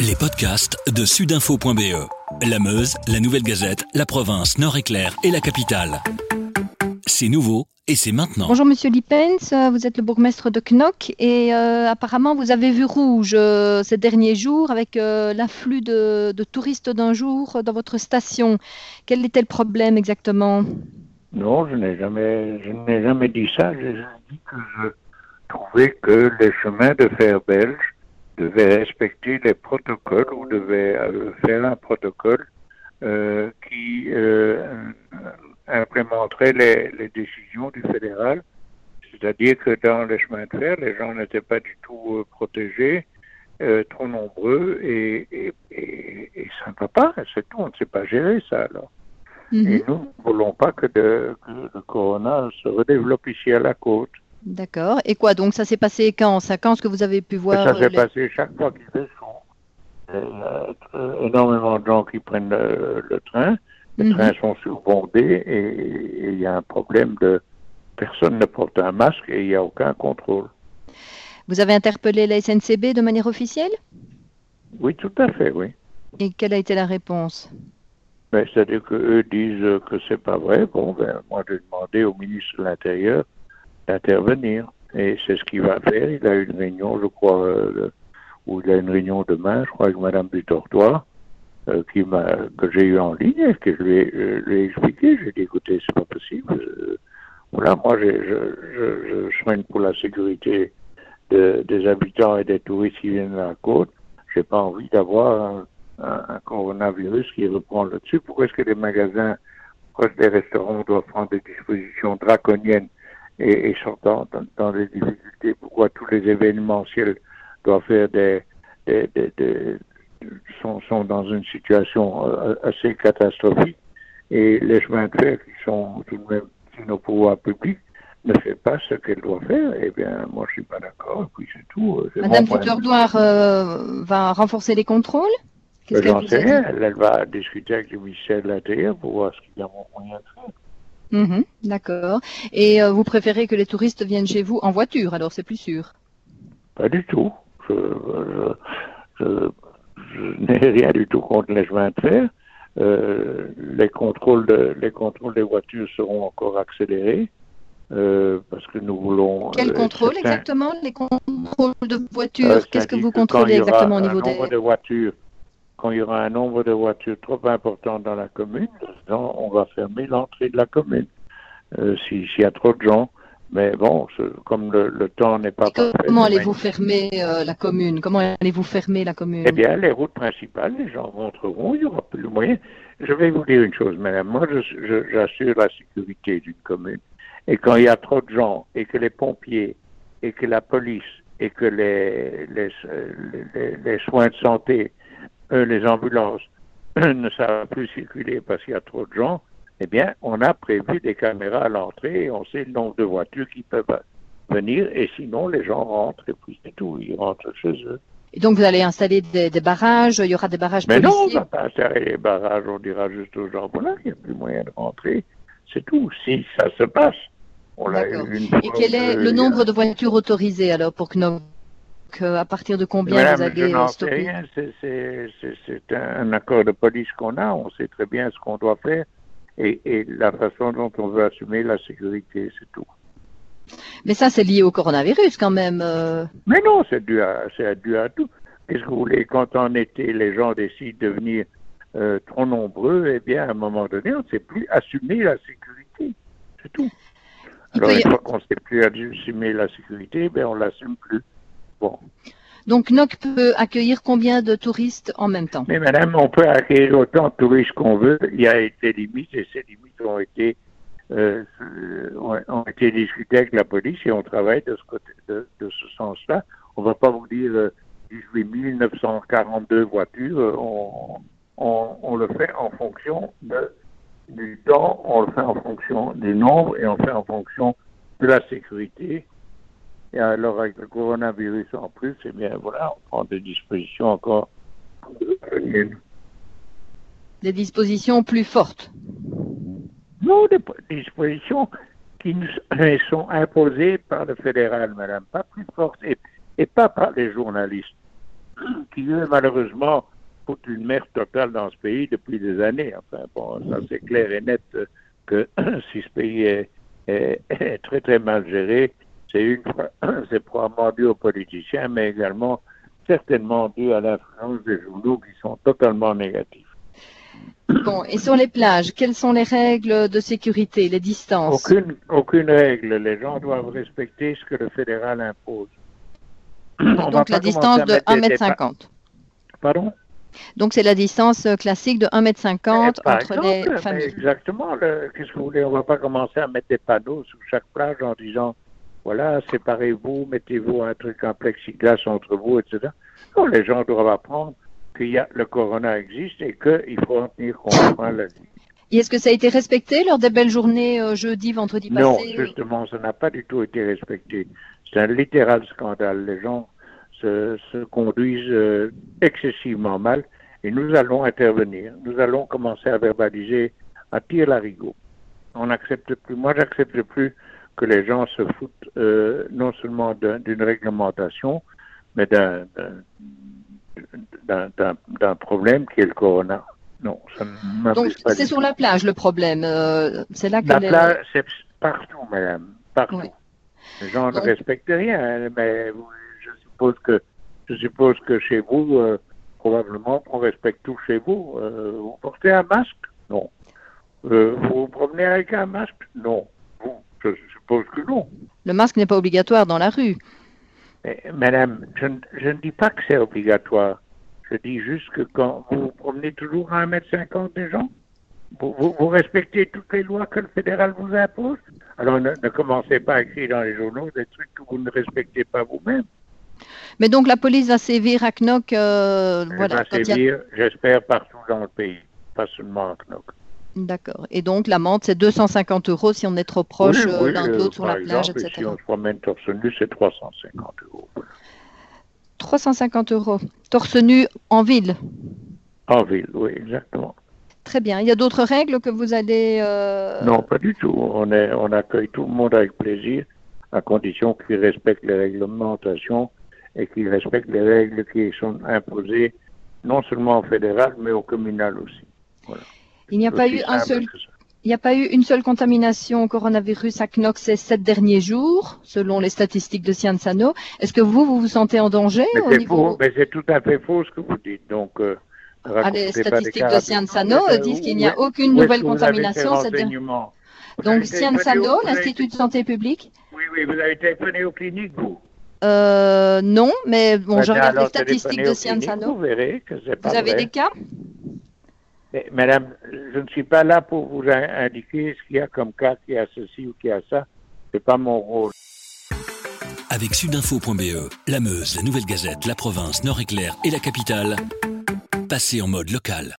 Les podcasts de sudinfo.be. La Meuse, la Nouvelle Gazette, la province, Nord-Éclair et la capitale. C'est nouveau et c'est maintenant. Bonjour Monsieur Lipens, euh, vous êtes le bourgmestre de Knock et euh, apparemment vous avez vu rouge euh, ces derniers jours avec euh, l'afflux de, de touristes d'un jour dans votre station. Quel était le problème exactement? Non, je n'ai jamais, je n'ai jamais dit ça. J'ai juste dit que je trouvais que les chemins de fer belges devaient respecter les protocoles ou devaient euh, faire un protocole euh, qui euh, implémenterait les, les décisions du fédéral. C'est-à-dire que dans les chemins de fer, les gens n'étaient pas du tout protégés, euh, trop nombreux, et, et, et, et ça ne va pas, c'est tout, on ne sait pas gérer ça alors. Mhm. Et nous ne voulons pas que, de- que le corona se redéveloppe ici à la côte. D'accord. Et quoi donc ça s'est passé quand? Ça quand est-ce que vous avez pu voir ça s'est les- passé chaque fois qu'il fait chaud. Il y a euh, énormément de gens qui prennent le, le train. Les Mhm. trains sont surbondés et il y a un problème de personne ne porte un masque et il n'y a aucun contrôle. Vous avez interpellé la SNCB de manière officielle? Oui, tout à fait, oui. Et quelle a été la réponse? C'est-à-dire qu'eux disent que c'est pas vrai. Bon, ben, moi, j'ai demandé au ministre de l'Intérieur d'intervenir. Et c'est ce qu'il va faire. Il a une réunion, je crois, euh, ou il a une réunion demain, je crois, avec Madame Butortois, euh, qui m'a, que j'ai eu en ligne, et que je lui ai, euh, expliqué. J'ai dit, écoutez, c'est pas possible. Euh, voilà, moi, je, je, je soigne pour la sécurité de- des habitants et des touristes qui viennent de la côte. J'ai pas envie d'avoir un, un- coronavirus qui reprend le dessus. Pourquoi est-ce que les magasins, pourquoi est-ce que les restaurants doivent prendre des dispositions draconiennes et, et sont dans, dans, des difficultés Pourquoi tous les événementiels doivent faire des, des, des- des- sont, sont dans une situation euh, assez catastrophique et les chemins de fer qui sont tout de même nos pouvoirs publics ne fait pas ce qu'elle doit faire, eh bien, moi, je suis pas d'accord, et puis c'est tout. euh, Madame. Futurdoir euh, va renforcer les contrôles? Qu'elle J'en sais rien. Elle, elle va discuter avec le ministère de l'Intérieur pour voir ce qu'il y a moyen de faire. Mhm, D'accord. Et euh, vous préférez que les touristes viennent chez vous en voiture, alors c'est plus sûr? Pas du tout. Je, je, je- je n'ai rien du tout contre les chemins de fer. Euh, les contrôles de, les contrôles des voitures seront encore accélérés euh, parce que nous voulons. Quel euh, contrôle exactement Les contrôles de voiture Euh, Qu'est-ce que vous contrôlez exactement au niveau des... de voitures, quand il y aura un nombre de voitures trop important dans la commune, on va fermer l'entrée de la commune euh, si- s'il y a trop de gens. Mais bon, comme le, le temps n'est pas parfait. Comment de allez-vous fermer euh, la commune? Comment allez-vous fermer la commune? Eh bien, les routes principales, les gens rentreront, il y aura plus de moyens. Je vais vous dire une chose, madame. Moi, j'assure la sécurité d'une commune. Et quand il y a trop de gens, et que les pompiers, et que la police, et que les, les, les, les soins de santé, euh, les ambulances, ne savent plus circuler parce qu'il y a trop de gens, eh bien, on a prévu des caméras à l'entrée et on sait le nombre de voitures qui peuvent venir. Et sinon, les gens rentrent et puis c'est tout. Ils rentrent chez eux. Et donc vous allez installer des, des barrages, il y aura des barrages Mais non, on policiers va pas installer les barrages, on dira juste aux gens, voilà, il n'y a plus moyen de rentrer. C'est tout, si ça se passe. On eu une fois. Et quel est euh, le nombre de voitures autorisées alors pour Knock Euh, À partir de combien Madame, vous je allez euh, rien, c'est- c'est c'est- c'est un, accord de police qu'on a, on sait très bien ce qu'on doit faire et, et la façon dont on veut assumer la sécurité, c'est tout. Mais ça c'est lié au coronavirus quand même. euh. Mais non, c'est dû à, c'est dû à tout. Qu'est-ce que vous voulez? Quand en été, les gens décident de venir euh, trop nombreux, eh bien, à un moment donné, on ne sait plus assumer la sécurité. C'est tout. Alors, une fois qu'on ne sait plus assumer la sécurité, ben, on l'assume plus. Bon. Donc Knock peut accueillir combien de touristes en même temps? Mais madame, on peut accueillir autant de touristes qu'on veut. Il y a des limites et ces limites ont été, euh, euh, ont- été discutées avec la police et on travaille de ce côté, de, de ce sens-là. On va pas vous dire euh, 18 942 voitures. euh, On, on, on le fait en fonction de, du temps, on le fait en fonction du nombre et on le fait en fonction de la sécurité. Et alors avec le coronavirus en plus, eh bien voilà, on prend des dispositions encore Des dispositions plus fortes. Non, des po- dispositions qui nous sont imposées par le fédéral, madame, pas plus fortes, et, et pas par les journalistes. qui eux, malheureusement, foutent une merde totale dans ce pays depuis des années. Enfin, bon, ça c'est clair et net que si ce pays est, est très très mal géré, c'est une c'est probablement dû aux politiciens, mais également certainement dû à l'influence des journaux qui sont totalement négatifs. Bon, et sur les plages, quelles sont les règles de sécurité, les distances? Aucune, aucune règle. Les gens doivent respecter ce que le fédéral impose. Donc la distance de 1,50 m. Pardon? Donc c'est la distance classique de 1,50 m entre les familles. Exactement. Qu'est-ce que vous voulez? On ne va pas commencer à mettre des panneaux sur chaque plage en disant voilà, séparez-vous, mettez-vous un truc en plexiglas entre vous, etc. Non, les gens doivent apprendre y a le corona existe et qu'il faut en tenir compte la vie. Et est-ce que ça a été respecté lors des belles journées euh, jeudi, vendredi passé Non, justement, ça n'a pas du tout été respecté. C'est un littéral scandale. Les gens se, conduisent euh, excessivement mal et nous allons intervenir. Nous allons commencer à verbaliser à tir larigot. On n'accepte plus, moi j'accepte plus que les gens se foutent euh, non seulement d'une réglementation, mais d'un problème qui est le corona. Non, ça ne Donc c'est sur la plage le problème. Euh, c'est là que la plage, c'est partout, madame, partout. Les gens ne respectent rien, hein, mais je suppose que je suppose que chez vous, euh, probablement, on respecte tout chez vous. Vous portez un masque? Non. vous vous promenez avec un masque? Non. Je suppose que non. Le masque n'est pas obligatoire dans la rue. madame, je, je, ne dis pas que c'est obligatoire. Je dis juste que quand vous vous promenez toujours à 1m50 des gens, vous, vous, respectez toutes les lois que le fédéral vous impose. Alors ne, commencez pas à écrire dans les journaux des trucs que vous ne respectez pas vous-même. Mais donc la police va sévir à Knock. Euh, Elle va sévir, j'espère, partout dans le pays, pas seulement à Knock. D'accord. Et donc l'amende, c'est 250 euros si on est trop proche euh, de l'autre sur la plage, etc. Si on se promène torse nu, c'est 350 euros. 350 euros. Torse nu en ville En ville, oui, exactement. Très bien. Il y a d'autres règles que vous allez... Euh, non, pas du tout. On, est, on accueille tout le monde avec plaisir, à condition qu'ils respectent les réglementations et qu'ils respectent les règles qui sont imposées, non seulement au fédéral, mais au communal aussi. Il n'y a pas eu un seul... Il n'y a pas eu une seule contamination au coronavirus à Knox ces sept derniers jours, selon les statistiques de Scienzano. Est-ce que vous, vous vous sentez en danger Mais c'est tout à fait faux ce que vous dites. Donc, euh, ah, les statistiques de Scienzano disent qu'il n'y a aucune nouvelle contamination cette dernière. Donc, Scienzano, l'Institut de santé publique Oui, oui, vous avez téléphoné aux cliniques, vous euh, non, mais bon, je regarde les statistiques de Scienzano. Vous verrez que c'est pas Vous avez des cas Madame, je ne suis pas là pour vous indiquer ce qu'il y a comme cas, qui a ceci ou qui a ça. C'est pas mon rôle. Avec sudinfo.be, la Meuse, la Nouvelle Gazette, la province, Nord-Éclair et la capitale, passez en mode local.